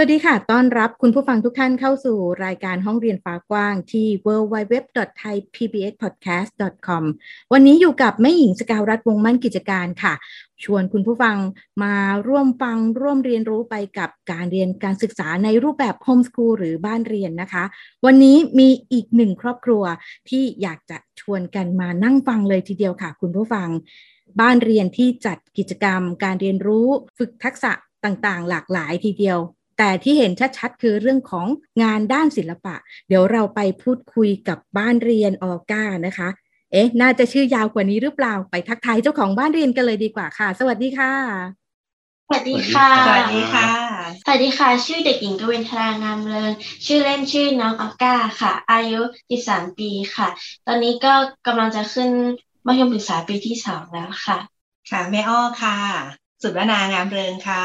สวัสดีค่ะ ต้อนรับคุณผู้ฟังทุกท่านเข้าสู่รายการห้องเรียนฟ้ากว้างที่ www.thaipbspodcast.com วันนี้อยู่กับแม่หญิงสกาวรัฐวงมั่นกิจการค่ะ ชวนคุณผู้ฟังมาร่วมฟังร่วมเรียนรู้ไปกับการเรียนการศึกษาในรูปแบบโฮมส o ูลหรือบ้านเรียนนะคะ วันนี้มีอีกหนึ่งครอบครัวที่อยากจะชวนกันมานั่งฟังเลยทีเดียวค่ะ คุณผู้ฟัง บ้านเรียนที่จัดกิจกรรม การเรียนรู้ฝึกทักษะต่างๆ หลากหลายทีเดียว แต่ที่เห็นชัดๆคือเรื่องของงานด้านศิลปะ เดี๋ยวเราไปพูดคุยกับบ้านเรียนออก้านะคะ เอ๊ะ น่าจะชื่อยาวกว่านี้หรือเปล่าไปทักทายเจ้าของบ้านเรียนกันเลยดีกว่าค่ะ สวัสดีค่ะสวัสดีค่ะ สวัสดีค่ะ สวัสดีค่ะ ชื่อเด็กหญิงกวินทรางามเริงชื่อเล่นชื่อน้องออก้าค่ะ อายุ 13 ปีค่ะ ตอนนี้ก็กำลังจะขึ้นมัธยมศึกษาปีที่สองแล้วค่ะ ค่ะ แม่อ้อค่ะ สุดวนางามเริงค่ะ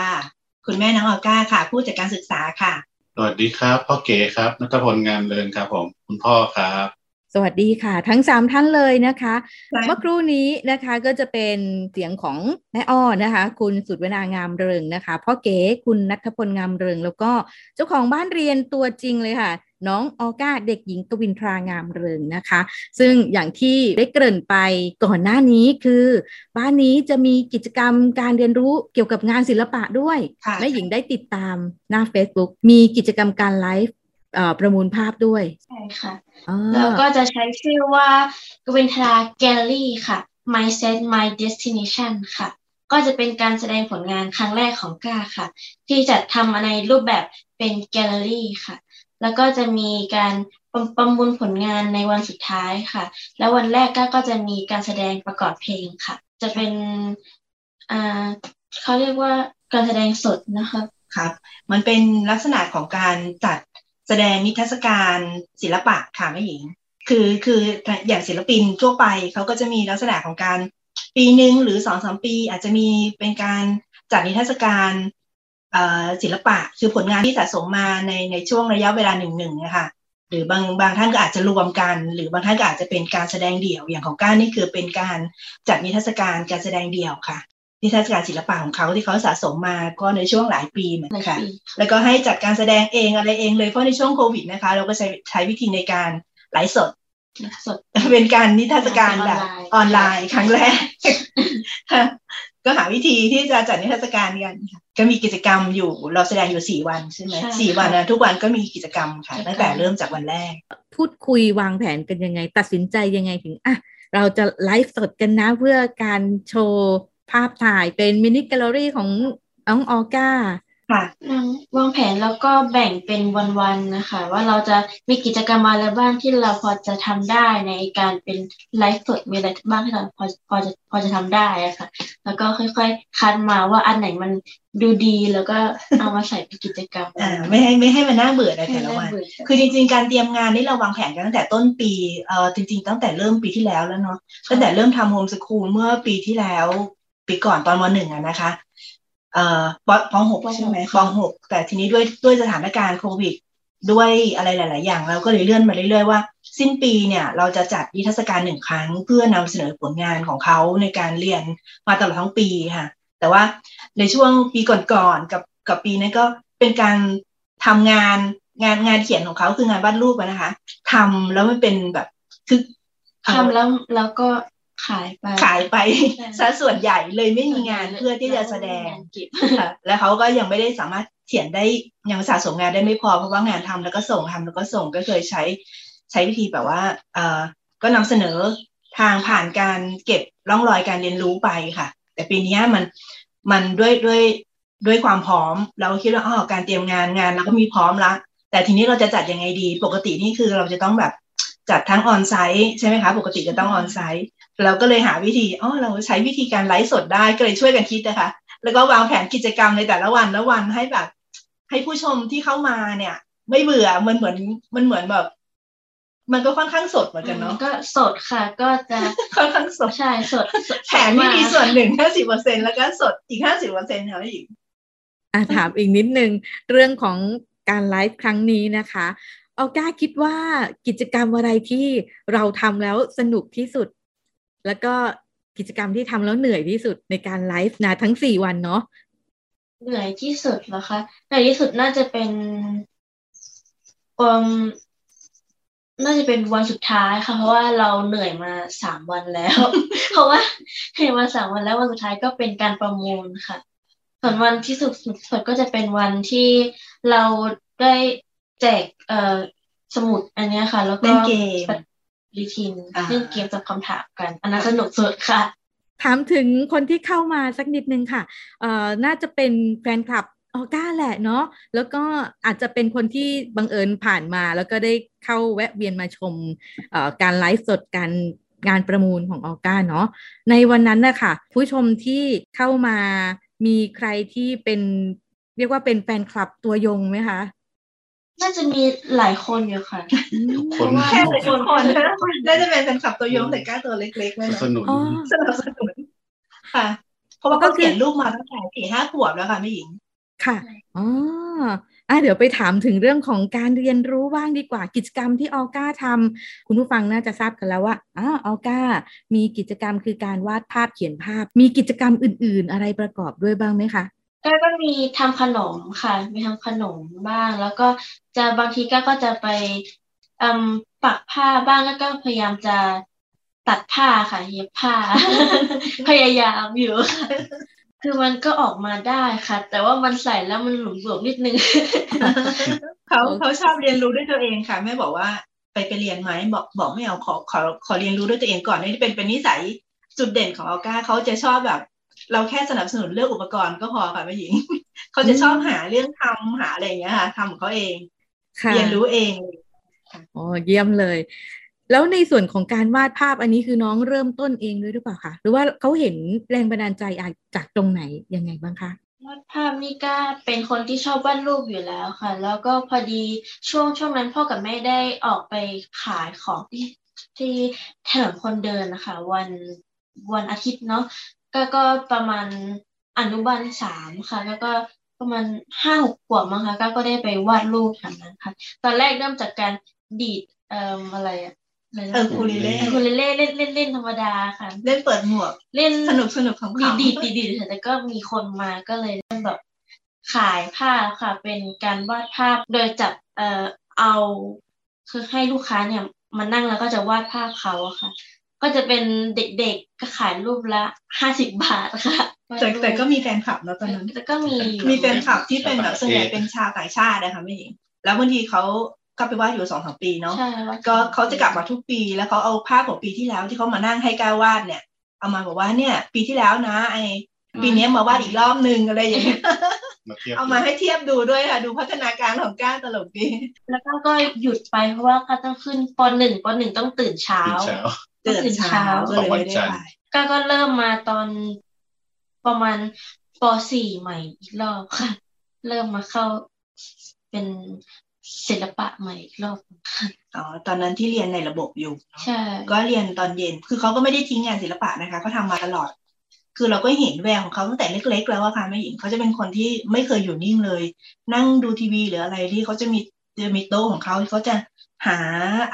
คุณแม่น้องออก้าค่ะ ผู้จัดการศึกษาค่ะ สวัสดีครับ พ่อเก๋ครับนัทพลงามเริงครับผม คุณพ่อครับสวัสดีค่ะ ทั้งสามท่านเลยนะคะค่ะเมื่อครู่นี้นะคะก็จะเป็นเสียงของแม่อ้อนะคะ คุณสุดเวนางามเริงนะคะพ่อเก๋คุณนัทพลงามเริง แล้วก็เจ้าของบ้านเรียนตัวจริงเลยค่ะ น้องออก้าเด็กหญิงกวินทรางามเริงนะคะ ซึ่งอย่างที่ได้เกริ่นไปก่อนหน้านี้คือ บ้านนี้จะมีกิจกรรมการเรียนรู้เกี่ยวกับงานศิลปะด้วยค่ะแม่หญิงได้ติดตามหน้า Facebook มีกิจกรรมการไลฟ์เอ่อประมูลภาพด้วย ใช่ค่ะอ่าแล้วก็จะใช้ชื่อว่ากวินทราแกลเลอรี่ค่ะ Mindset My Destination ค่ะ ก็จะเป็นการแสดงผลงานครั้งแรกของก้าค่ะ ที่จะทำมาในรูปแบบเป็นแกลเลอรี่ค่ะ แล้วก็จะมีการประประมูลผลงานในวันสุดท้ายค่ะ แล้ววันแรกก้าก็จะมีการแสดงประกอบเพลงค่ะ จะเป็นอ่าเขาเรียกว่าการแสดงสดนะคะครับ มันเป็นลักษณะของการจัดแสดงนิทรรศการศิลปะค่ะแม่หญิง คือคืออย่างศิลปินทั่วไปเขาก็จะมีลักษณะของการปีหนึ่งหรือสองสามปี อาจจะมีเป็นการจัดนิทรรศการ ศิลปะคือผลงานที่สะสมมาในในช่วงระยะเวลาหนึ่งหนึ่งนะคะหรือบางบางท่านก็อาจจะรวมกัน หรือบางท่านก็อาจจะเป็นการแสดงเดี่ยวอย่างของก้านนี่คือเป็นการจัดนิทรรศการการแสดงเดี่ยวค่ะ นิทรรศการศิลปะของเขาที่เขาสะสมมาก็ในช่วงหลายปีเหมือนหลายกันปีแล้วก็ให้จัดการแสดงเองอะไรเองเลยเพราะในช่วงโควิดนะคะ เราก็ใช้ใช้วิธีในการไลฟ์สดสดเป็นการนิทรรศการแบบออออนนไลไลน์น์ครั้งแรกก็หาวิธีที่จะจัดนิทรรศการกันค่ะ ก็มีกิจกรรมอยู่เราแสดงอยู่สี่วันใช่ไหมใช่สี่วันค่ะนะทุกวันก็มีกิจกรรมค่ะกิจกรรมตั้งแต่เริ่มจากวันแรก พูดคุยวางแผนกันยังไง ตัดสินใจยังไงถึงอะเราจะไลฟ์สดกันนะเพื่อการโชว์ภาพถ่ายเป็นมินิแกลเลอรี่ของน้องออก้า ค่ะวางแผนแล้วก็แบ่งเป็นวันๆนะคะ ว่าเราจะมีกิจกรรมอะไรบ้างที่เราพอจะทำได้ในการเป็นไลฟ์สดมีอะไรบ้างที่เราพอพอจะพอจะทำได้อะค่ะ แล้วก็ค่อยๆ คัดมาว่าอันไหนมันดูดีแล้วก็เอามาใส่เป็นกิจกรรมอ่าไม่ให้ไม่ให้มันน่าเบื่อในแต่ละวันให้ได้เบื่อคือจริง ๆ การเตรียมงานนี่เราวางแผนกันตั้งแต่ต้นปีเอ่อจริง ๆ ตั้งแต่เริ่มปีที่แล้วแล้วเนาะตั้งแต่เริ่มทำโฮมสคูลเมื่อปีที่แล้วปีก่อนตอนมหนึ่งอะนะคะเอ่อ ปปหกใช่ไหมปหกแต่ทีนี้ด้วยด้วยสถานการณ์โควิด ด้วยอะไรหลาย ๆ อย่างเราก็เลยเลื่อนมาเรื่อย ๆ ว่า สิ้นปีเนี่ยเราจะจัดนิทรรศการหนึ่งครั้ง เพื่อนำเสนอผลงานของเขาในการเรียนมาตลอดทั้งปีค่ะ แต่ว่าในช่วงปีก่อนๆกับกับปีนั้นก็เป็นการทำงานงานงานเขียนของเขาคืองานวาดรูปอะนะคะทำแล้วมันเป็นแบบคือทำแล้วแล้วก็ ขายไปขายไปใช่ซะส่วนใหญ่เลยไม่มีงานเพื่อที่จะแสดงเก็บค่ะแล้วเขาก็ยังไม่ได้สามารถเขียนได้ยังสะสมงานได้ไม่พอเพราะว่างานทำแล้วก็ส่งทำแล้วก็ส่งก็เคยใช้ใช้วิธีแบบว่าเอ่อก็นำเสนอทางผ่านการเก็บร่องรอยการเรียนรู้ไปค่ะ แต่ปีเนี้ยมันมันด้วยด้วยด้วยความพร้อม เราคิดว่าอ๋อการเตรียมงานงานเราก็มีพร้อมละแต่ทีนี้เราจะจัดยังไงดี ปกตินี่คือเราจะต้องแบบจัดทั้งออนไซต์ใช่ไหมคะ ปกติจะต้องออนไซต์ เราก็เลยหาวิธีอ๋อเราใช้วิธีการไลฟ์สดได้ก็เลยช่วยกันคิดนะคะ แล้วก็วางแผนกิจกรรมในแต่ละวันละวันให้แบบ ให้ผู้ชมที่เข้ามาเนี่ย ไม่เบื่อมันเหมือนมันเหมือนแบบ มันก็ค่อนข้างสดเหมือนกันเนาะก็สดค่ะ ก็จะค่อนข้างสดใช่สดสดแถมไม่มีส่วนหนึ่งห้าสิบเปอร์เซ็นแล้วก็สดอีกห้าสิบเปอร์เซ็นต์ค่ะพี่หญิงอะถามอีกนิดนึงเรื่องของการไลฟ์ครั้งนี้นะคะออก้าคิดว่ากิจกรรมอะไรที่เราทำแล้วสนุกที่สุด แล้วก็กิจกรรมที่ทำแล้วเหนื่อยที่สุดในการไลฟ์นะทั้งสี่วันเนาะเหนื่อยที่สุดเหรอคะเหนื่อยที่สุดน่าจะเป็นอืมน่าจะเป็นวันสุดท้ายค่ะ เพราะว่าเราเหนื่อยมาสามวันแล้ว เพราะว่าเหนื่อยมาสามวันแล้ววันสุดท้ายก็เป็นการประมูลค่ะ ส่วนวันที่สุดสุดก็จะเป็นวันที่เราได้แจกเอ่อสมุดอันเนี้ยค่ะ แล้วก็เล่นเกม รีทินอ่าเล่นเกมตอบคำถามกัน อันนั้นสนุกสุดค่ะ ถามถึงคนที่เข้ามาสักนิดนึงค่ะเอ่อน่าจะเป็นแฟนคลับออก้าแหละเนาะแล้วก็อาจจะเป็นคนที่บังเอิญผ่านมา แล้วก็ได้เข้าแวะเวียนมาชมเอ่อการไลฟ์สดการงานประมูลของออก้าเนาะในวันนั้นนะคะผู้ชมที่เข้ามามีใครที่เป็นเรียกว่าเป็นแฟนคลับตัวยงไหมคะ น่าจะมีหลายคนอยู่ค่ะทุกคนแค่แต่ทุกคนนะน่าจะเป็นแฟนคลับตัวยงแต่กล้าตัวเล็กๆเลยสนะนุนอ๋อสนับสนุนค่ะ เพราะว่าก็เขาคือเขียนรูปมาตั้งแต่สี่ห้าขวบแล้วค่ะแม่หญิง ค่ะอ๋ออะเดี๋ยวไปถามถึงเรื่องของการเรียนรู้บ้างดีกว่ากิจกรรมที่ออก้าทำคุณผู้ฟังน่าจะทราบกันแล้วว่าอ้าวออก้า มีกิจกรรมคือการวาดภาพเขียนภาพ มีกิจกรรมอื่น ๆ อะไรประกอบด้วยบ้างไหมคะ ก็ก็มีทำขนมค่ะ มีทำขนมบ้าง แล้วก็จะบางทีก็ก็จะไปอืมปักผ้าบ้างแล้วก็พยายามจะตัดผ้าค่ะเย็บผ้า พยายามอยู่ค่ะคือมันก็ออกมาได้ค่ะ แต่ว่ามันใส่แล้วมันหลวมๆนิดนึงเขาเคเขาชอบเรียนรู้ด้วยตัวเองค่ะแม่บอกว่าไปไปเรียนไหมบอกบอกไม่เอาขอขอขอเรียนรู้ด้วยตัวเองก่อนนี่เป็นเป็นนิสัยจุดเด่นของออก้าเขาจะชอบแบบ เราแค่สนับสนุนเรื่องอุปกรณ์ก็พอค่ะแม่หญิง เขาจะชอบหาเรื่องทำหาอะไรอย่างเงี้ยค่ะทำของเขาเองค่ะเรียนรู้เองอ๋อเยี่ยมเลย แล้วในส่วนของการวาดภาพอันนี้คือน้องเริ่มต้นเองด้วยหรือเปล่าคะหรือว่าเขาเห็นแรงบันดาลใจจากตรงไหนยังไงบ้างคะวาดภาพนี่ก็เป็นคนที่ชอบวาดรูปอยู่แล้วค่ะ แล้วก็พอดีช่วงช่วงนั้นพ่อกับแม่ได้ออกไปขายของที่ที่ถนนคนเดินนะคะ วันวันอาทิตย์เนาะ ก็ก็ประมาณอนุบาลสามค่ะ แล้วก็ประมาณห้าหกขวบมั้งคะก็ก็ได้ไปวาดรูปแบบนั้นค่ะ ตอนแรกเริ่มจากการดีดเอ่ออะไรอะอะไรนะเออคูลิเล่คูเลเล่เล่นเล่นเล่นธรรมดาค่ะ เล่นเปิดหมวก เล่นสนุกสนุกของดีเขาดีดีดีดีแต่ก็มีคนมาก็เลยเริ่มแบบขายภาพค่ะ เป็นการวาดภาพโดยจับเอ่อเอา คือให้ลูกค้าเนี่ยมานั่งแล้วก็จะวาดภาพเขาอะค่ะ ก็จะเป็นเด็กๆก็ขายรูปละห้าสิบบาทค่ะแต่แต่ก็มีแฟนคลับนะตอนนั้นแต่ก็มีอยู่มีแฟนคลับที่เป็นแบบส่วนใหญ่เป็นชาวต่างชาตินะคะไม่หญิงแล้วบางทีเขาก็ไปวาดอยู่สองสามปีเนาะใช่วดก็เขาจะกลับมาทุกปี แล้วเขาเอาภาพของปีที่แล้วที่เขามานั่งให้ก้าวาดเนี่ย เอามาบอกว่าเนี่ย ปีที่แล้วนะไอปีเนี้ยมาวาดอีกรอบนึงอะไรอย่างเงี้ยมาเทียบเอามาให้เทียบดูด้วยค่ะ ดูพัฒนาการของก้าวตลกดีแล้วก็ก็หยุดไปเพราะว่าเขาต้องขึ้นปหนึ่งปหนึ่งต้องตื่นเช้าตื่น เช้าตื่นเช้าก็เลยไม่ได้ของวันจันทไปร์ก็ก็เริ่มมาตอนประมาณปสี่ใหม่อีกรอบค่ะ เริ่มมาเข้าเป็นศิลปะใหม่อีกรอบค่ะอ๋อตอนนั้นที่เรียนในระบบอยู่ใช่ก็เรียนตอนเย็นคือเขาก็ไม่ได้ทิ้งงานศิลปะนะคะเขาทำมาตลอด คือเราก็เห็นแววของเขาตั้งแต่เล็ก ๆ แล้วอะค่ะแม่หญิงเขาจะเป็นคนที่ไม่เคยอยู่นิ่งเลย นั่งดูทีวีหรืออะไรที่เขาจะมีจะมีโต๊ะของเขาที่เขาจะหา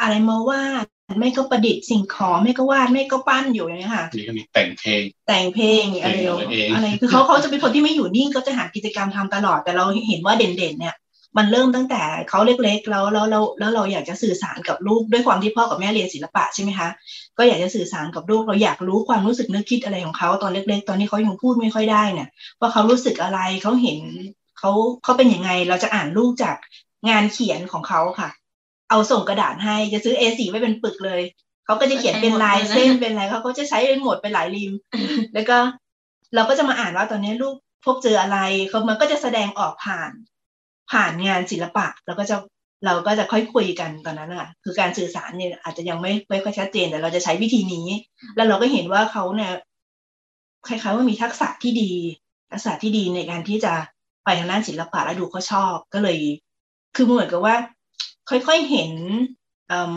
อะไรมาวาด ไม่ก็ประดิษฐ์สิ่งของไม่ก็วาดไม่ก็ปั้นอยู่อย่างเงี้ยค่ะนี่ก็มีแต่งเพลง แต่งเพลงอะไรเพลงของตัวเองอะไรคือเขาเขาจะเป็นคนที่ไม่อยู่นิ่งเขาจะหากิจกรรมทำตลอดแต่เราเห็นว่าเด่นๆเนี่ยมันเริ่มตั้งแต่เขาเล็กๆแล้วแล้วแล้วแล้วเราอยากจะสื่อสารกับลูกด้วยความที่พ่อกับแม่เรียนศิลปะใช่ไหมคะก็อยากจะสื่อสารกับลูกเราอยากรู้ความรู้สึกนึกคิดอะไรของเขาตอนเล็ก ๆ ตอนนี้เขายังพูดไม่ค่อยได้เนี่ยว่าเขารู้สึกอะไรเขาเห็นเขาเขาเป็นยังไงเราจะอ่านลูกจากงานเขียนของเขาค่ะ เอาส่งกระดาษให้จะซื้อ A4 ไว้เป็นปึกเลยเขาก็จะเขียนเป็นลายเส้นเป็นอะไรเขาก็จะใช้เป็นหมดเป็นหลายริม แล้วก็เราก็จะมาอ่านว่าตอนนี้ลูกพบเจออะไรเขามันก็จะแสดงออกผ่าน ผ่านงานศิลปะแล้วก็จะเราก็จะค่อยคุยกันตอนนั้นอะคือการสื่อสารเนี่ยอาจจะยังไม่ไม่ค่อยชัดเจนแต่เราจะใช้วิธีนี้ แล้วเราก็เห็นว่าเขาเนี่ยคล้ายๆว่ามีทักษะที่ดี ทักษะที่ดีในการที่จะไปทางด้านศิลปะแล้วดูเขาชอบก็เลย คือเหมือนกับว่า ค่อยๆเห็นอืม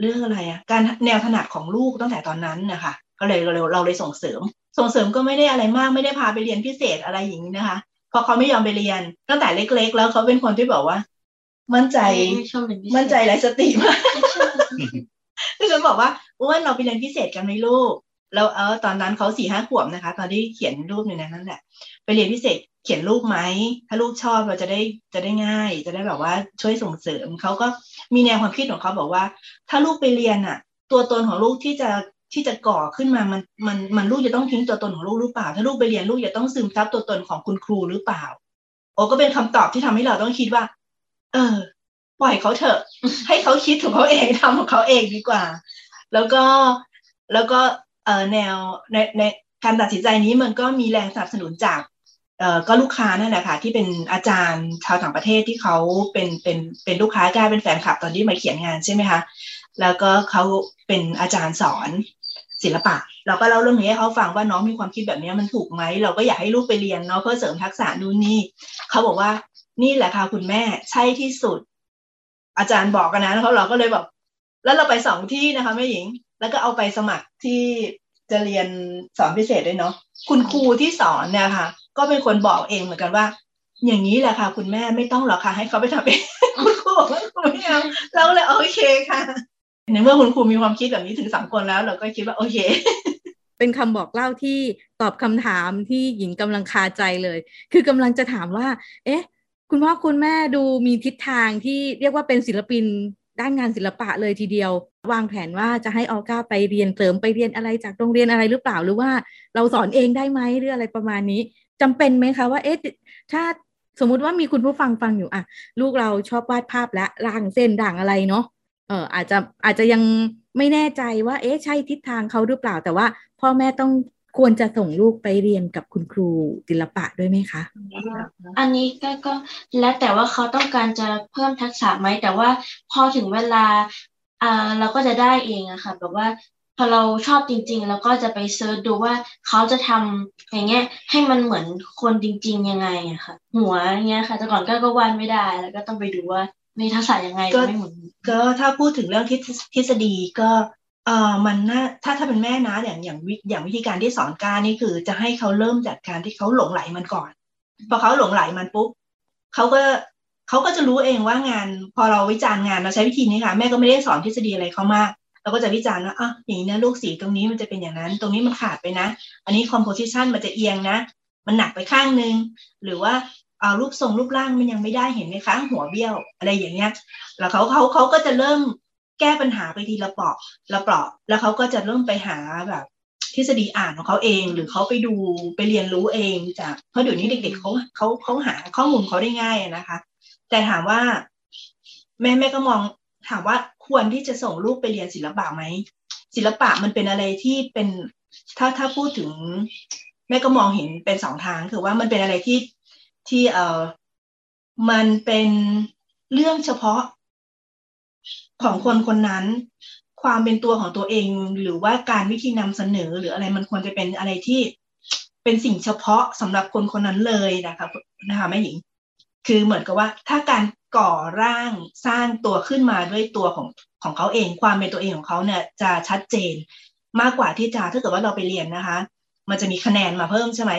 เรื่องอะไรอะการแนวถนัดของลูกตั้งแต่ตอนนั้นนะคะก็เลยเราเราเลยส่งเสริม ส่งเสริมก็ไม่ได้อะไรมากไม่ได้พาไปเรียนพิเศษอะไรอย่างนี้นะคะเพราะเขาไม่ยอมไปเรียนตั้งแต่เล็ก ๆ แล้วเขาเป็นคนที่บอกว่า มั่นใจไม่ชอบเป็นพิเศษมั่นใจไรสติมากคือฉันบอกว่าอ้วนเราไปเรียนพิเศษกันไหมลูกแล้วเออตอนนั้นเขาสี่ห้าขวบนะคะ ตอนที่เขียนรูปในนั้นนั่นแหละไปเรียนพิเศษ เขียนรูปไหม ถ้าลูกชอบเราจะได้จะได้ง่าย จะได้แบบว่าช่วยส่งเสริมเขาก็มีแนวความคิดของเขาบอกว่า ถ้าลูกไปเรียนอะตัวตนของลูกที่จะที่จะก่อขึ้นมา มัน มัน มันลูกจะต้องทิ้งตัวตนของลูกหรือเปล่า ถ้าลูกไปเรียนลูกจะต้องซึมซับตัวตนของคุณครูหรือเปล่า โอ้ก็เป็นคำตอบที่ทำให้เราต้องคิดว่า เออ ปล่อยเขาเถอะ ให้เขาคิดของเขาเองทำของเขาเองดีกว่า แล้วก็ แล้วก็ เออแนวในในการตัดสินใจนี้มันก็มีแรงสนับสนุนจาก ก็ลูกค้านั่นแหละค่ะที่เป็นอาจารย์ชาวต่างประเทศที่เขาเป็นเป็นเป็นลูกค้ากลายเป็นแฟนคลับตอนที่มาเขียนงานใช่ไหมคะแล้วก็เขาเป็นอาจารย์สอนศิลปะ เราก็เล่าเรื่องนี้ให้เขาฟังว่าน้องมีความคิดแบบนี้มันถูกไหมเราก็อยากให้ลูกไปเรียนเนาะเพื่อเสริมทักษะนู่นนี่เขาบอกว่านี่แหละค่ะคุณแม่ใช่ที่สุด อาจารย์บอกกันนะแล้วเราก็เลยแบบแล้วเราไปสองที่นะคะแม่หญิง แล้วก็เอาไปสมัครที่จะเรียนสอนพิเศษด้วยเนาะคุณครูที่สอนเนี่ยค่ะ ก็เป็นคนบอกเองเหมือนกันว่า อย่างนี้แหละค่ะ คุณแม่ไม่ต้องหรอกค่ะให้เขาไปทำเองคุณครูบอกว่าคุณไม่เอาเราเลยโอเคค่ะในเมื่อคุณครูมีความคิดแบบนี้ถึงสามคนแล้ว เราก็คิดว่าโอเค เป็นคำบอกเล่าที่ตอบคำถามที่หญิงกำลังคาใจเลย คือกำลังจะถามว่า เอ๊ะ คุณพ่อคุณแม่ดูมีทิศทางที่เรียกว่าเป็นศิลปินด้านงานศิลปะเลยทีเดียว วางแผนว่าจะให้ออก้าไปเรียนเสริมไปเรียนอะไรจากโรงเรียนอะไรหรือเปล่าหรือว่าเราสอนเองได้ไหมหรืออะไรประมาณนี้ จำเป็นไหมคะว่าเอ๊ะถ้าสมมุติว่ามีคุณผู้ฟังฟังอยู่อะ ลูกเราชอบวาดภาพและร่างเส้นด่างอะไรเนาะเอออาจจะอาจจะยังไม่แน่ใจว่า เอ๊ะใช่ทิศทางเขาหรือเปล่า แต่ว่าพ่อแม่ต้องควรจะส่งลูกไปเรียนกับคุณครูศิลปะด้วยไหมคะ อันนี้ก็ก็แล้วแต่ว่าเขาต้องการจะเพิ่มทักษะไหมแต่ว่าพอถึงเวลาอ่าเราก็จะได้เองอะค่ะแบบว่า พอเราชอบจริง ๆ แล้วก็จะไปเซิร์ชดูว่าเขาจะทำอย่างเงี้ยให้มันเหมือนคนจริง ๆ ยังไงอะค่ะ หัวเงี้ยค่ะ แต่ก่อนก็ก็วาดไม่ได้ แล้วก็ต้องไปดูว่ามีทักษะยังไงก็ไม่เหมือนก็ถ้าพูดถึงเรื่องทฤษทฤษฎีก็เออมันน่าถ้าถ้าเป็นแม่นะอย่างอย่างวิอย่างวิธีการที่สอนการนี่คือ จะให้เขาเริ่มจากการที่เขาหลงไหลมันก่อน พอเขาหลงไหลมันปุ๊บเขาก็เขาก็จะรู้เองว่างาน พอเราวิจารณ์งานเราใช้วิธีนี้ค่ะ แม่ก็ไม่ได้สอนทฤษฎีอะไรเขามาก เราก็จะวิจารณ์ว่าอะอย่างนี้นะลูกสีตรงนี้มันจะเป็นอย่างนั้น ตรงนี้มันขาดไปนะ อันนี้คอมโพสิชันมันจะเอียงนะ มันหนักไปข้างนึง หรือว่าเอารูปทรงรูปร่างมันยังไม่ได้เห็นไหมคะหัวเบี้ยว อะไรอย่างเงี้ย แล้วเขาเขาเขาก็จะเริ่มแก้ปัญหาไปทีละเปราะละเปราะ แล้วเขาก็จะเริ่มไปหาแบบทฤษฎีอ่านของเขาเอง หรือเขาไปดูไปเรียนรู้เองจากเพราะเดี๋ยวนี้เด็ก ๆเขาเขาเขาหาข้อมูลเขาได้ง่ายนะคะ แต่ถามว่า แม่แม่ก็มอง ถามว่าควรที่จะส่งลูกไปเรียนศิลปะไหมศิลปะมันเป็นอะไรที่เป็นถ้าถ้าพูดถึงแม่ก็มองเห็นเป็นสองทางคือว่ามันเป็นอะไรที่ที่เออมันเป็นเรื่องเฉพาะของคนคนนั้น ความเป็นตัวของตัวเอง หรือว่าการวิธีนำเสนอ หรืออะไรมันควรจะเป็นอะไรที่เป็นสิ่งเฉพาะสำหรับคนคนนั้นเลยนะคะนะคะแม่หญิง คือเหมือนกับว่าถ้าการ ก่อร่างสร้างตัวขึ้นมาด้วยตัวของของเขาเอง ความเป็นตัวเองของเขาเนี่ยจะชัดเจน มากกว่าที่จะถ้าเกิดว่าเราไปเรียนนะคะ มันจะมีคะแนนมาเพิ่มใช่ไหม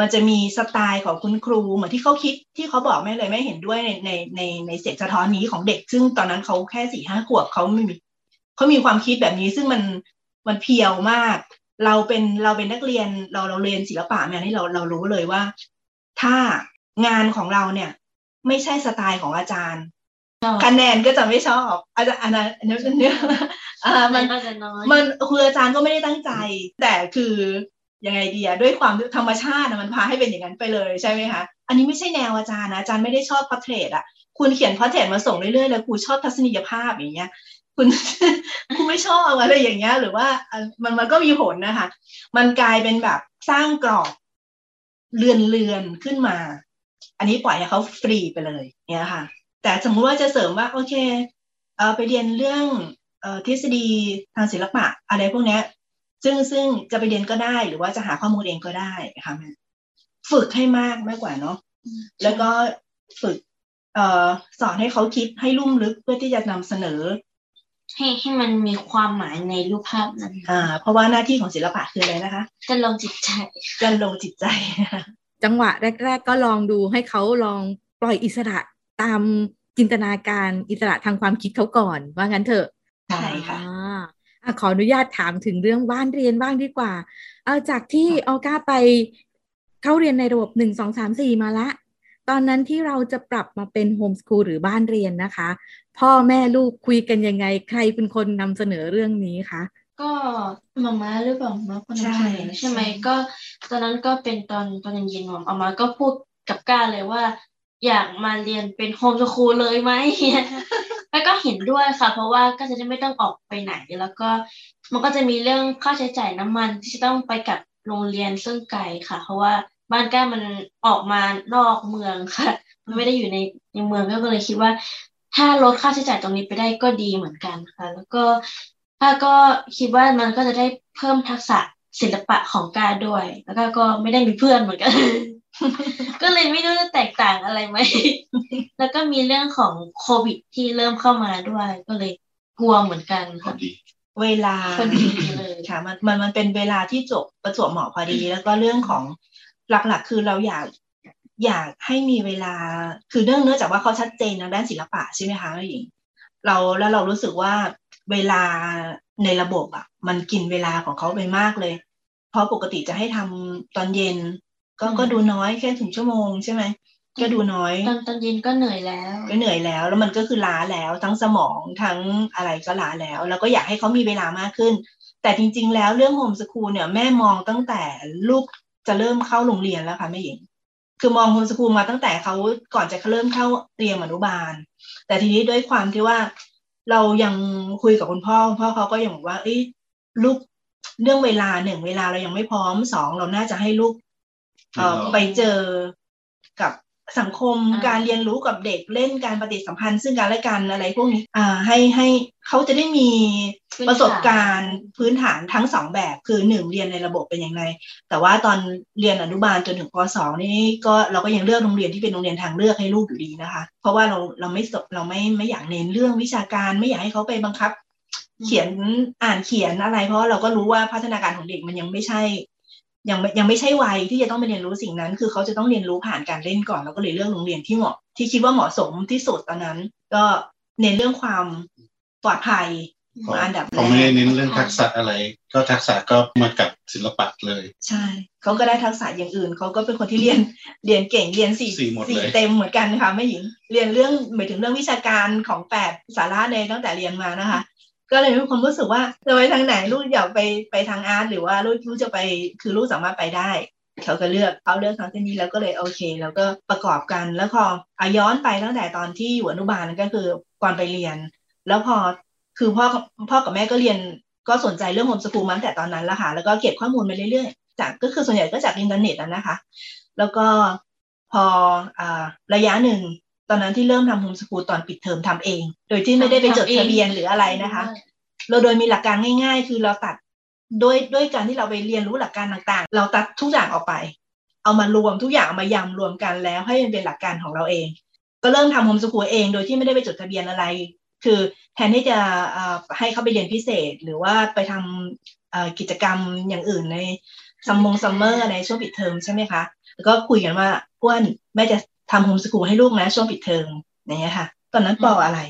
มันจะมีสไตล์ของคุณครูเหมือนที่เขาคิดที่เขาบอกแม่เลยไม่เห็นด้วยในในในในเสียงสะท้อนนี้ของเด็ก ซึ่งตอนนั้นเขาแค่สี่ห้าขวบเขาไม่มีเขามีความคิดแบบนี้ซึ่งมันมันเพียวมาก เราเป็นเราเป็นนักเรียนเราเราเรียนศิลปะมานี่เราเรารู้เลยว่า ถ้างานของเราเนี่ย ไม่ใช่สไตล์ของอาจารย์คะแนนก็จะไม่ชอบอาจารย์อันนั้นอันนี้เป็นเนื้ออ่ามันก็จะน้อยมันคืออาจารย์ก็ไม่ได้ตั้งใจ แต่คือยังไงดีอะด้วยความธรรมชาติอะมันพาให้เป็นอย่างนั้นไปเลยใช่ไหมคะอันนี้ไม่ใช่แนวอาจารย์นะอาจารย์ไม่ได้ชอบ portrait อะคุณเขียน portrait มาส่งเรื่อยๆเลยครูชอบทัศนียภาพอย่างเงี้ยคุณคุณไม่ชอบอะไรอย่างเงี้ยหรือว่าอะมันมันก็มีผลนะคะ มันกลายเป็นแบบสร้างกรอบเรือนเรือนๆขึ้นมา อันนี้ปล่อยให้เขาฟรีไปเลยเนี่ยค่ะ แต่สมมุติว่าจะเสริมว่าโอเคเออไปเรียนเรื่องเอ่อทฤษฎีทางศิลปะ อะไรพวกเนี้ยซึ่งซึ่งจะไปเรียนก็ได้หรือว่าจะหาข้อมูลเองก็ได้ค่ะแม่ฝึกให้มากมากกว่าเนาะแล้วก็ฝึกเอ่อสอนให้เขาคิดให้ลุ่มลึกเพื่อที่จะนำเสนอ ให้ให้มันมีความหมายในรูปภาพนั้นอ่า เพราะว่าหน้าที่ของศิลปะคืออะไรนะคะจะลงจิตใจการลงจิตใจ จังหวะแรก ๆ ก็ลองดูให้เขาลองปล่อยอิสระตามจินตนาการอิสระทางความคิดเขาก่อน ว่างั้นเถอะใช่ค่ะอ่าอะขออนุญาตถามถึงเรื่องบ้านเรียนบ้างดีกว่า เอาจากที่ออก้าไปเข้าเรียนในระบบหนึ่งสองสามสี่มาละ ตอนนั้นที่เราจะปรับมาเป็นโฮมสคูลหรือบ้านเรียนนะคะ พ่อแม่ลูกคุยกันยังไง ใครเป็นคนนำเสนอเรื่องนี้คะ ก็มาม่าหรือเปล่ามาคนใช่นำเสนอใช่ไหมใช่ก็ตอนนั้นก็เป็นตอนตอนเย็นๆมามาก็พูดกับก้าเลยว่า อยากมาเรียนเป็นโฮมสคูลเลยไหมแล้วก็เห็นด้วยค่ะ เพราะว่าก็จะได้ไม่ต้องออกไปไหน แล้วก็มันก็จะมีเรื่องค่าใช้จ่ายน้ำมันที่จะต้องไปกับโรงเรียนซึ่งไกลค่ะ เพราะว่าบ้านก้ามันออกมานอกเมืองค่ะ มันไม่ได้อยู่ในในเมืองก็เลยคิดว่า ถ้าลดค่าใช้จ่ายตรงนี้ไปได้ก็ดีเหมือนกันค่ะ แล้วก็ ถ้าก็คิดว่ามันก็จะได้เพิ่มทักษะศิลปะของกาด้วย แล้วก็ก็ไม่ได้มีเพื่อนเหมือนกัน ก็เลยไม่รู้จะแตกต่างอะไรไหม แล้วก็มีเรื่องของโควิดที่เริ่มเข้ามาด้วย ก็เลยกลัวเหมือนกันพอค่ะดีเวลาพอดีเลยค่ะมันมันมันเป็นเวลาที่จบประจวบเหมาะพอดี แล้วก็เรื่องของหลักๆ คือเราอยากอยากให้มีเวลาคือเนื่องเนื่องจากว่าเขาชัดเจนทางด้านศิลปะใช่ไหมคะหญิงเราแล้วเรารู้สึกว่า เวลาในระบบอะ มันกินเวลาของเขาไปมากเลย เพราะปกติจะให้ทำตอนเย็น ก็อืมก็ดูน้อยแค่ถึงชั่วโมงใช่ไหมก็ดูน้อย ตอนตอนเย็นก็เหนื่อยแล้ว ก็เหนื่อยแล้ว แล้วมันก็คือล้าแล้วทั้งสมองทั้งอะไรก็ล้าแล้ว แล้วก็อยากให้เขามีเวลามากขึ้น แต่จริง ๆ แล้วเรื่องโฮมสคูลเนี่ยแม่มองตั้งแต่ลูกจะเริ่มเข้าโรงเรียนแล้วค่ะแม่หญิงคือมองโฮมสคูลมาตั้งแต่เขาก่อนจะเริ่มเข้าเตรียมอนุบาล แต่ทีนี้ด้วยความที่ว่า เรายังคุยกับคุณพ่อคุณพ่อเขาก็ยังบอกว่าเอ้ยลูกเรื่องเวลาหนึ่งเวลาเรายังไม่พร้อมสองเราน่าจะให้ลูกเอ่อเออไปเจอกับ สังคมอ่าการเรียนรู้กับเด็กเล่นการปฏิสัมพันธ์ ซึ่งกันและกันอะไรพวกนี้อ่าให้ให้เขาจะได้มีประสบการณ์พื้นฐานทั้งสองแบบคือหนึ่งเรียนในระบบเป็นอย่างไรแต่ว่าตอนเรียนอนุบาลจนถึงปสองนี่ก็เราก็ยังเลือกโรงเรียนที่เป็นโรงเรียนทางเลือกให้ลูกอยู่ดีนะคะ เพราะว่าเราเราไม่สบเราไม่ไม่อยากเน้นเรื่องวิชาการไม่อยากให้เขาไปบังคับ เขียนอ่านเขียนอะไร เพราะว่าเราก็รู้ว่าพัฒนาการของเด็กมันยังไม่ใช่ ยังไม่ยังไม่ใช่วัยที่จะต้องไปเรียนรู้สิ่งนั้น คือเขาจะต้องเรียนรู้ผ่านการเล่นก่อน แล้วก็เลยเลือกโรงเรียนที่เหมาะที่คิดว่าเหมาะสมที่สุดตอนนั้น ก็เน้นเรื่องความปลอดภัยเขามาอันดับแรเขาไม่ได้กเน้นเรื่องทักษะอะไร ก็ทักษะก็มากับศิลปะเลย ใช่เขาก็ได้ทักษะอย่างอื่นเขาก็เป็นคนที่เรียนเรียนเก่งเรียนสี่สี่หมดเลยเต็มเหมือนกันค่ะไม่หญิงเรียนเรื่องหมายถึงเรื่องวิชาการของแปดสาระในตั้งแต่เรียนมานะคะ ก็เลยมีความรู้สึกว่าจะไปทางไหนลูกอยากไปไปทางอาร์ตหรือว่าลูกลูกจะไปคือลูกสามารถไปได้เขาก็เลือกเขาเลือกทางเส้นนี้แล้วก็เลยโอเค แล้วก็ประกอบกันแล้วพออาย้อนไปตั้งแต่ตอนที่อยู่อนุบาลก็คือก่อนไปเรียน แล้วพอคือพ่อพ่อกับแม่ก็เรียนก็สนใจเรื่อง homeschool มาตั้งแต่ตอนนั้นละค่ะแล้วก็เก็บข้อมูลมาเรื่อยๆจากก็คือส่วนใหญ่ก็จากอินเทอร์เน็ตนะคะ แล้วก็พออระยะหนึ่ง ตอนนั้นที่เริ่มทำ homeschool ตอนปิดเทอมทำเอง โดยที่ไม่ได้ไปจดทะเบียนหรืออะไรนะคะ เราโดยมีหลักการง่าย ๆ คือเราตัดด้วยด้วยการที่เราไปเรียนรู้หลักการต่างๆ เราตัดทุกอย่างออกไป เอามารวมทุกอย่างเอามายำรวมกันแล้วให้มันเป็นหลักการของเราเอง ก็เริ่มทำ homeschool เองโดยที่ไม่ได้ไปจดทะเบียนอะไร คือแทนที่จะเอ่อให้เขาไปเรียนพิเศษ หรือว่าไปทำเอ่อกิจกรรมอย่างอื่นในซัมมง summer ในช่วงปิดเทอมใช่ไหมคะแล้วก็คุยกันว่าอ้วนแม่จะ ทำ homeschool ให้ลูกนะช่วงปิดเทอมอย่างเงี้ยค่ะ ตอนนั้นปออะไร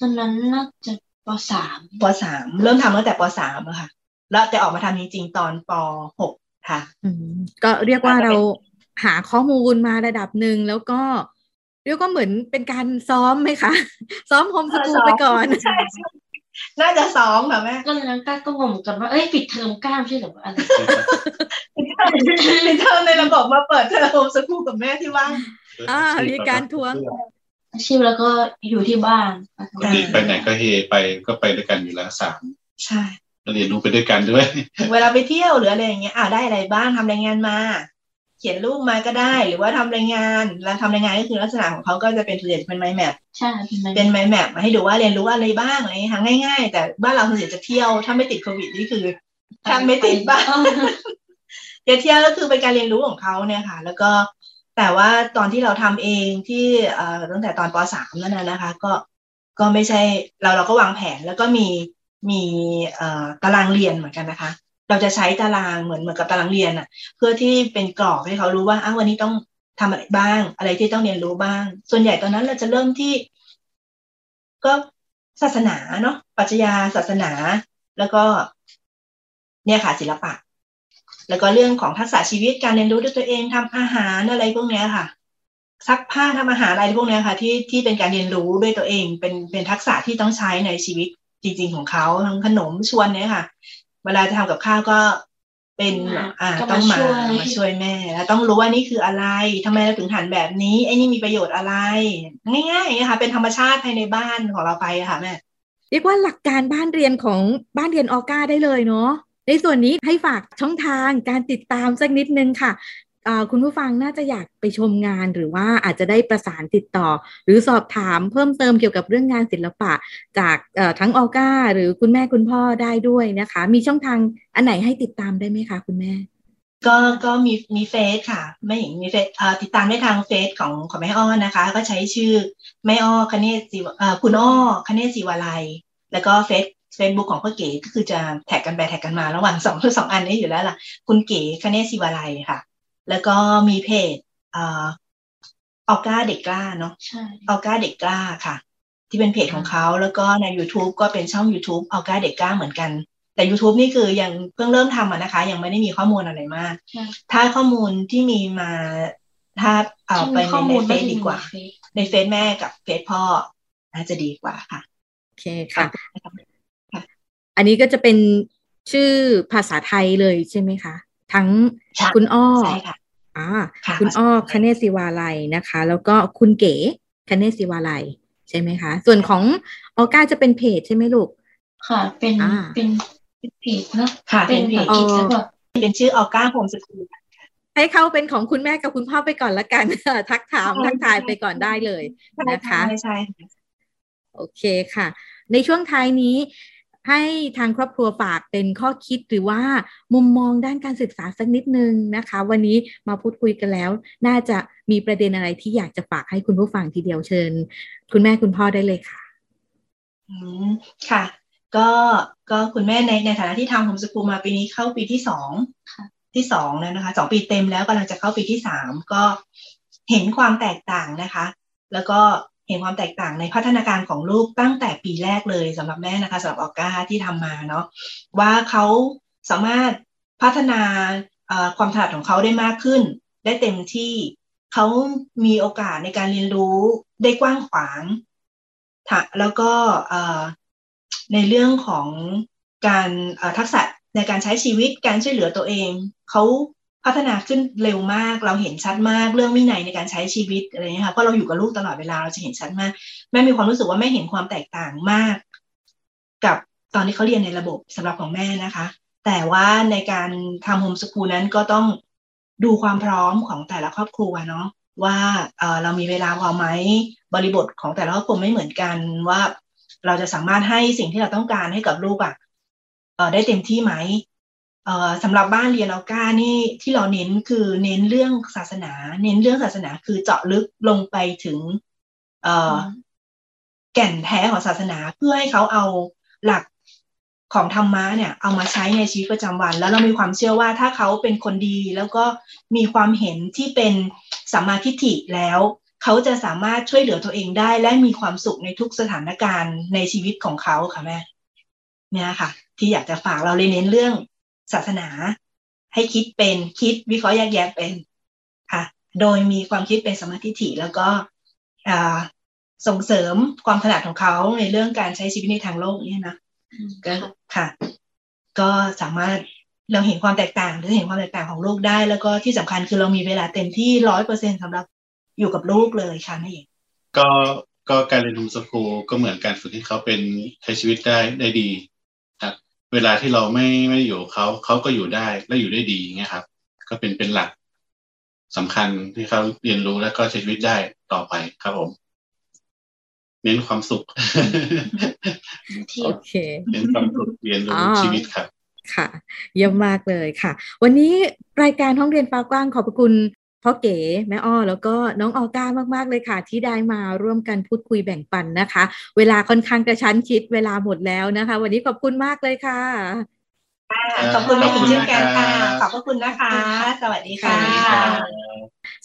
ตอนนั้นน่าจะปสามปสามเริ่มทำตั้งแต่ปสามอะค่ะ แล้วแต่ออกมาทำจริงๆตอนปหกค่ะอืมก็เรียกว่าเราหาข้อมูลมาระดับหนึ่งแล้วก็เรียกว่าเหมือนเป็นการซ้อมไหมคะ ซ้อมโฮมสกูลไปก่อนใช่ใช่น่าจะซ้อมค่ะแม่ก็เลยนั้นก้าก็งงกันว่าเอ้ยปิดเทอมก้ามใช่หรือว่าอะไรปิดเทอมในระบบมาเปิดเทอมโฮมสกูลกับแม่ที่ว่าง อ่ามีการทวงอาชีพแล้วก็อยู่ที่บ้านปกติไปไหนก็เฮไปก็ไปด้วยกันอยู่แล้วสามใช่เรียนรู้ไปด้วยกันด้วย เวลาไปเที่ยวหรืออะไรอย่างเงี้ยอ่าได้อะไรบ้างทำรายงานมา เขียนรูปมาก็ได้หรือว่าทำรายงานแล้วทำรายงานก็คือลักษณะของเขาก็จะเป็นส่วนใหญ่เป็นไมแมปใช่เป็นเป็นไมแมปมาให้ดูว่าเรียนรู้อะไรบ้างอะไรอย่างเงี้ยทางง่ายๆ แต่บ้านเราส่วนใหญ่จะเที่ยวถ้าไม่ติดโควิดนี่คือแทบไม่ติดบ้างจะเที่ยวก็คือเป็นการเรียนรู้ของเขาเนี่ยค่ะ แล้วก็ แต่ว่าตอนที่เราทำเองที่ตั้งแต่ตอนปสามนั่นนะคะ ก็ก็ไม่ใช่เราเราก็วางแผนแล้วก็มีมีตารางเรียนเหมือนกันนะคะ เราจะใช้ตารางเหมือนเหมือนกับตารางเรียนอะ เพื่อที่เป็นกรอบให้เขารู้ว่าอ้าววันนี้ต้องทำอะไรบ้าง อะไรที่ต้องเรียนรู้บ้าง ส่วนใหญ่ตอนนั้นเราจะเริ่มที่ ก็ศาสนาเนาะปรัชญาศาสนา แล้วก็ เนี่ยค่ะศิลปะ แล้วก็เรื่องของทักษะชีวิตการเรียนรู้ด้วยตัวเองทำอาหารอะไรพวกเนี้ยค่ะซักผ้าทำอาหารอะไรพวกเนี้ยค่ะ ที่ที่เป็นการเรียนรู้ด้วยตัวเอง เป็นเป็นทักษะที่ต้องใช้ในชีวิตจริง ๆ ของเขาทั้งขนมชวนเนี่ยค่ะ เวลาจะทำกับข้าวก็เป็นอ่าต้องมามาช่วยแม่แล้วต้องรู้ว่านี่คืออะไรทำไมเราถึงหันแบบนี้ไอ้นี่มีประโยชน์อะไร ง่ายๆนะคะเป็นธรรมชาติภายในบ้านของเราไปค่ะแม่เรียกว่าหลักการบ้านเรียนของบ้านเรียนออก้าได้เลยเนาะ ในส่วนนี้ให้ฝากช่องทางการติดตามสักนิดนึงค่ะคุณผู้ฟังน่าจะอยากไปชมงานหรือว่าอาจจะได้ประสานติดต่อ หรือสอบถามเพิ่มเติมเกี่ยวกับเรื่องงานศิลปะ จากทั้งออก้าหรือคุณแม่คุณพ่อได้ด้วยนะคะ มีช่องทางอันไหนให้ติดตามได้ไหมคะคุณแม่ ก็ก็มีมีเฟซค่ะแม่หญิงมีเฟซติดตามได้ทางเฟซของของแม่อ้อนะคะ ก็ใช้ชื่อแม่อ้อคเนศสีคุณอ้อคเนศสีวาลัย แล้วก็เฟซ เฟซบุ๊กของพ่อเก๋ก็คือจะ tag กันไป tag กันมาระหว่างสองสองอันนี้อยู่แล้วล่ะ คุณเก๋คเนศสีวาลัยค่ะ แล้วก็มีเพจอออก้าเด็กกล้าเนาะใช่ออก้าเด็กกล้าค่ะ ที่เป็นเพจของเขาแล้วก็ใน YouTube ก็เป็นช่อง YouTube ออก้าเด็กกล้าเหมือนกัน แต่ YouTube นี่คือยังเพิ่งเริ่มทำนะคะ ยังไม่ได้มีข้อมูลอะไรมาก ถ้าข้อมูลที่มีมาถ้าเอาไปในในเฟซดีกว่า ในเฟซแม่กับเฟซพ่อน่าจะดีกว่าค่ะ โอเคค่ะ อันนี้ก็จะเป็นชื่อภาษาไทยเลยใช่ไหมคะ ทั้งคุณอ้อใช่ค่ะอ่าคุณอ้อคเนศิวาลัยนะคะ แล้วก็คุณเก๋คเนศิวาลัยใช่ไหมคะ ส่วนของออก้าจะเป็นเพจใช่ไหมลูก ค่ะ เป็นเป็นเพจเนาะค่ะ เป็นเพจเป็นชื่อออก้าโฮมสกูลให้เขาเป็นของคุณแม่กับคุณพ่อไปก่อนละกัน ทักถามทักทายไปก่อนได้เลยนะคะใช่โอเคค่ะ ในช่วงท้ายนี้ ให้ทางครอบครัวฝากเป็นข้อคิดหรือว่ามุมมองด้านการศึกษาสักนิดนึงนะคะ วันนี้มาพูดคุยกันแล้ว น่าจะมีประเด็นอะไรที่อยากจะฝากให้คุณผู้ฟังทีเดียวเชิญ คุณแม่คุณพ่อได้เลยค่ะอืมค่ะ ก็ก็คุณแม่ในในฐานะที่ทำโฮมสกูลมาปีนี้เข้าปีที่สองที่สองแล้วนะคะสองปีเต็มแล้วกำลังจะเข้าปีที่สามก็เห็นความแตกต่างนะคะ แล้วก็ เห็นความแตกต่างในพัฒนาการของลูกตั้งแต่ปีแรกเลยสำหรับแม่นะคะสำหรับออก้าที่ทำมาเนาะว่าเขาสามารถพัฒนาความถนัดของเขาได้มากขึ้น ได้เต็มที่เขามีโอกาสในการเรียนรู้ได้กว้างขวางแล้วก็ในเรื่องของการทักษะในการใช้ชีวิตการช่วยเหลือตัวเอง เขา พัฒนาขึ้นเร็วมาก เราเห็นชัดมากเรื่องวินัยในการใช้ชีวิตอะไรเงี้ยค่ะเพราะเราอยู่กับลูกตลอดเวลาเราจะเห็นชัดมาก แม่มีความรู้สึกว่าแม่เห็นความแตกต่างมาก กับตอนที่เขาเรียนในระบบสำหรับของแม่นะคะ แต่ว่าในการทำโฮมสกูลนั้นก็ต้องดูความพร้อมของแต่ละครอบครัวเนาะว่าเเรามีเวลาพอไหมบริบทของแต่ละครอบครัวไม่เหมือนกันว่า เราจะสามารถให้สิ่งที่เราต้องการให้กับลูกอะ่ะได้เต็มที่ไหม สำหรับบ้านเรียนออก้านี่ที่เราเน้นคือเน้นเรื่องศาสนา เน้นเรื่องศาสนาคือเจาะลึกลงไปถึงแก่นแท้ของศาสนาเพื่อให้เขาเอาหลักของธรรมะเนี่ยเอามาใช้ในชีวิตประจำวัน แล้วเรามีความเชื่อว่าถ้าเขาเป็นคนดี แล้วก็มีความเห็นที่เป็นสัมมาทิฏฐิแล้ว เขาจะสามารถช่วยเหลือตัวเองได้ และมีความสุขในทุกสถานการณ์ในชีวิตของเขาค่ะแม่เนี่ยค่ะ ที่อยากจะฝากเราเลยเน้นเรื่อง ศาสนา ให้คิดเป็นคิดวิเคราะห์แยกแยะเป็นค่ะ โดยมีความคิดเป็นสมาธิถี่แล้วก็ส่งเสริมความถนัดของเขาในเรื่องการใช้ชีวิตในทางโลกนี่นะก็ค่ะ ก็สามารถเราเห็นความแตกต่างหรือเห็นความแตกต่างของลูกได้ แล้วก็ที่สำคัญคือเรามีเวลาเต็มที่ร้อยเปอร์เซ็นสำหรับอยู่กับลูกเลยค่ะนั่นเองก็ก็การเรียนรู้สกูลก็เหมือนการฝึกให้เขาเป็นใช้ชีวิตได้ได้ดี เวลาที่เราไม่ไม่อยู่เขาเขาก็อยู่ได้และอยู่ได้ดีเงี้ยครับ ก็เป็นเป็นหลักสำคัญที่เขาเรียนรู้แล้วก็ใช้ชีวิตได้ต่อไปครับผม เน้นความสุขโอเคเน้นความสุขเรียนรู้ชีวิตครับค่ะ เยี่ยมมากเลยค่ะ วันนี้รายการห้องเรียนฟ้ากว้างขอบคุณ พ่อเก๋แม่อ้อแล้วก็น้องออก้ามาก ๆ เลยค่ะ ที่ได้มาร่วมกันพูดคุยแบ่งปันนะคะ เวลาค่อนข้างกระชั้นชิดเวลาหมดแล้วนะคะ วันนี้ขอบคุณมากเลยค่ะ ขอบคุณแม่หญิงขอบคุณเช่นกันค่ะนะครับขอบพระคุณนะคะ สวัสดีค่ะ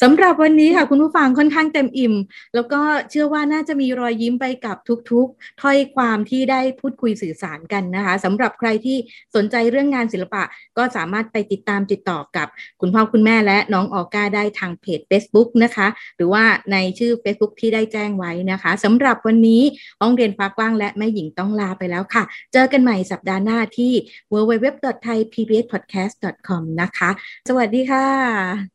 สำหรับวันนี้ค่ะคุณผู้ฟังค่อนข้างเต็มอิ่ม แล้วก็เชื่อว่าน่าจะมีรอยยิ้มไปกับทุกๆถ้อยความที่ได้พูดคุยสื่อสารกันนะคะสำหรับใครที่สนใจเรื่องงานศิลปะ ก็สามารถไปติดตามติดต่อกับคุณพ่อคุณแม่และน้องออก้าได้ทางเพจ Facebook นะคะ หรือว่าในชื่อ Facebook ที่ได้แจ้งไว้นะคะสำหรับวันนี้ห้องเรียนฟ้ากว้างและแม่หญิงต้องลาไปแล้วค่ะ เจอกันใหม่สัปดาห์หน้าที่ www.thaipbspodcast.com นะคะ สวัสดีค่ะ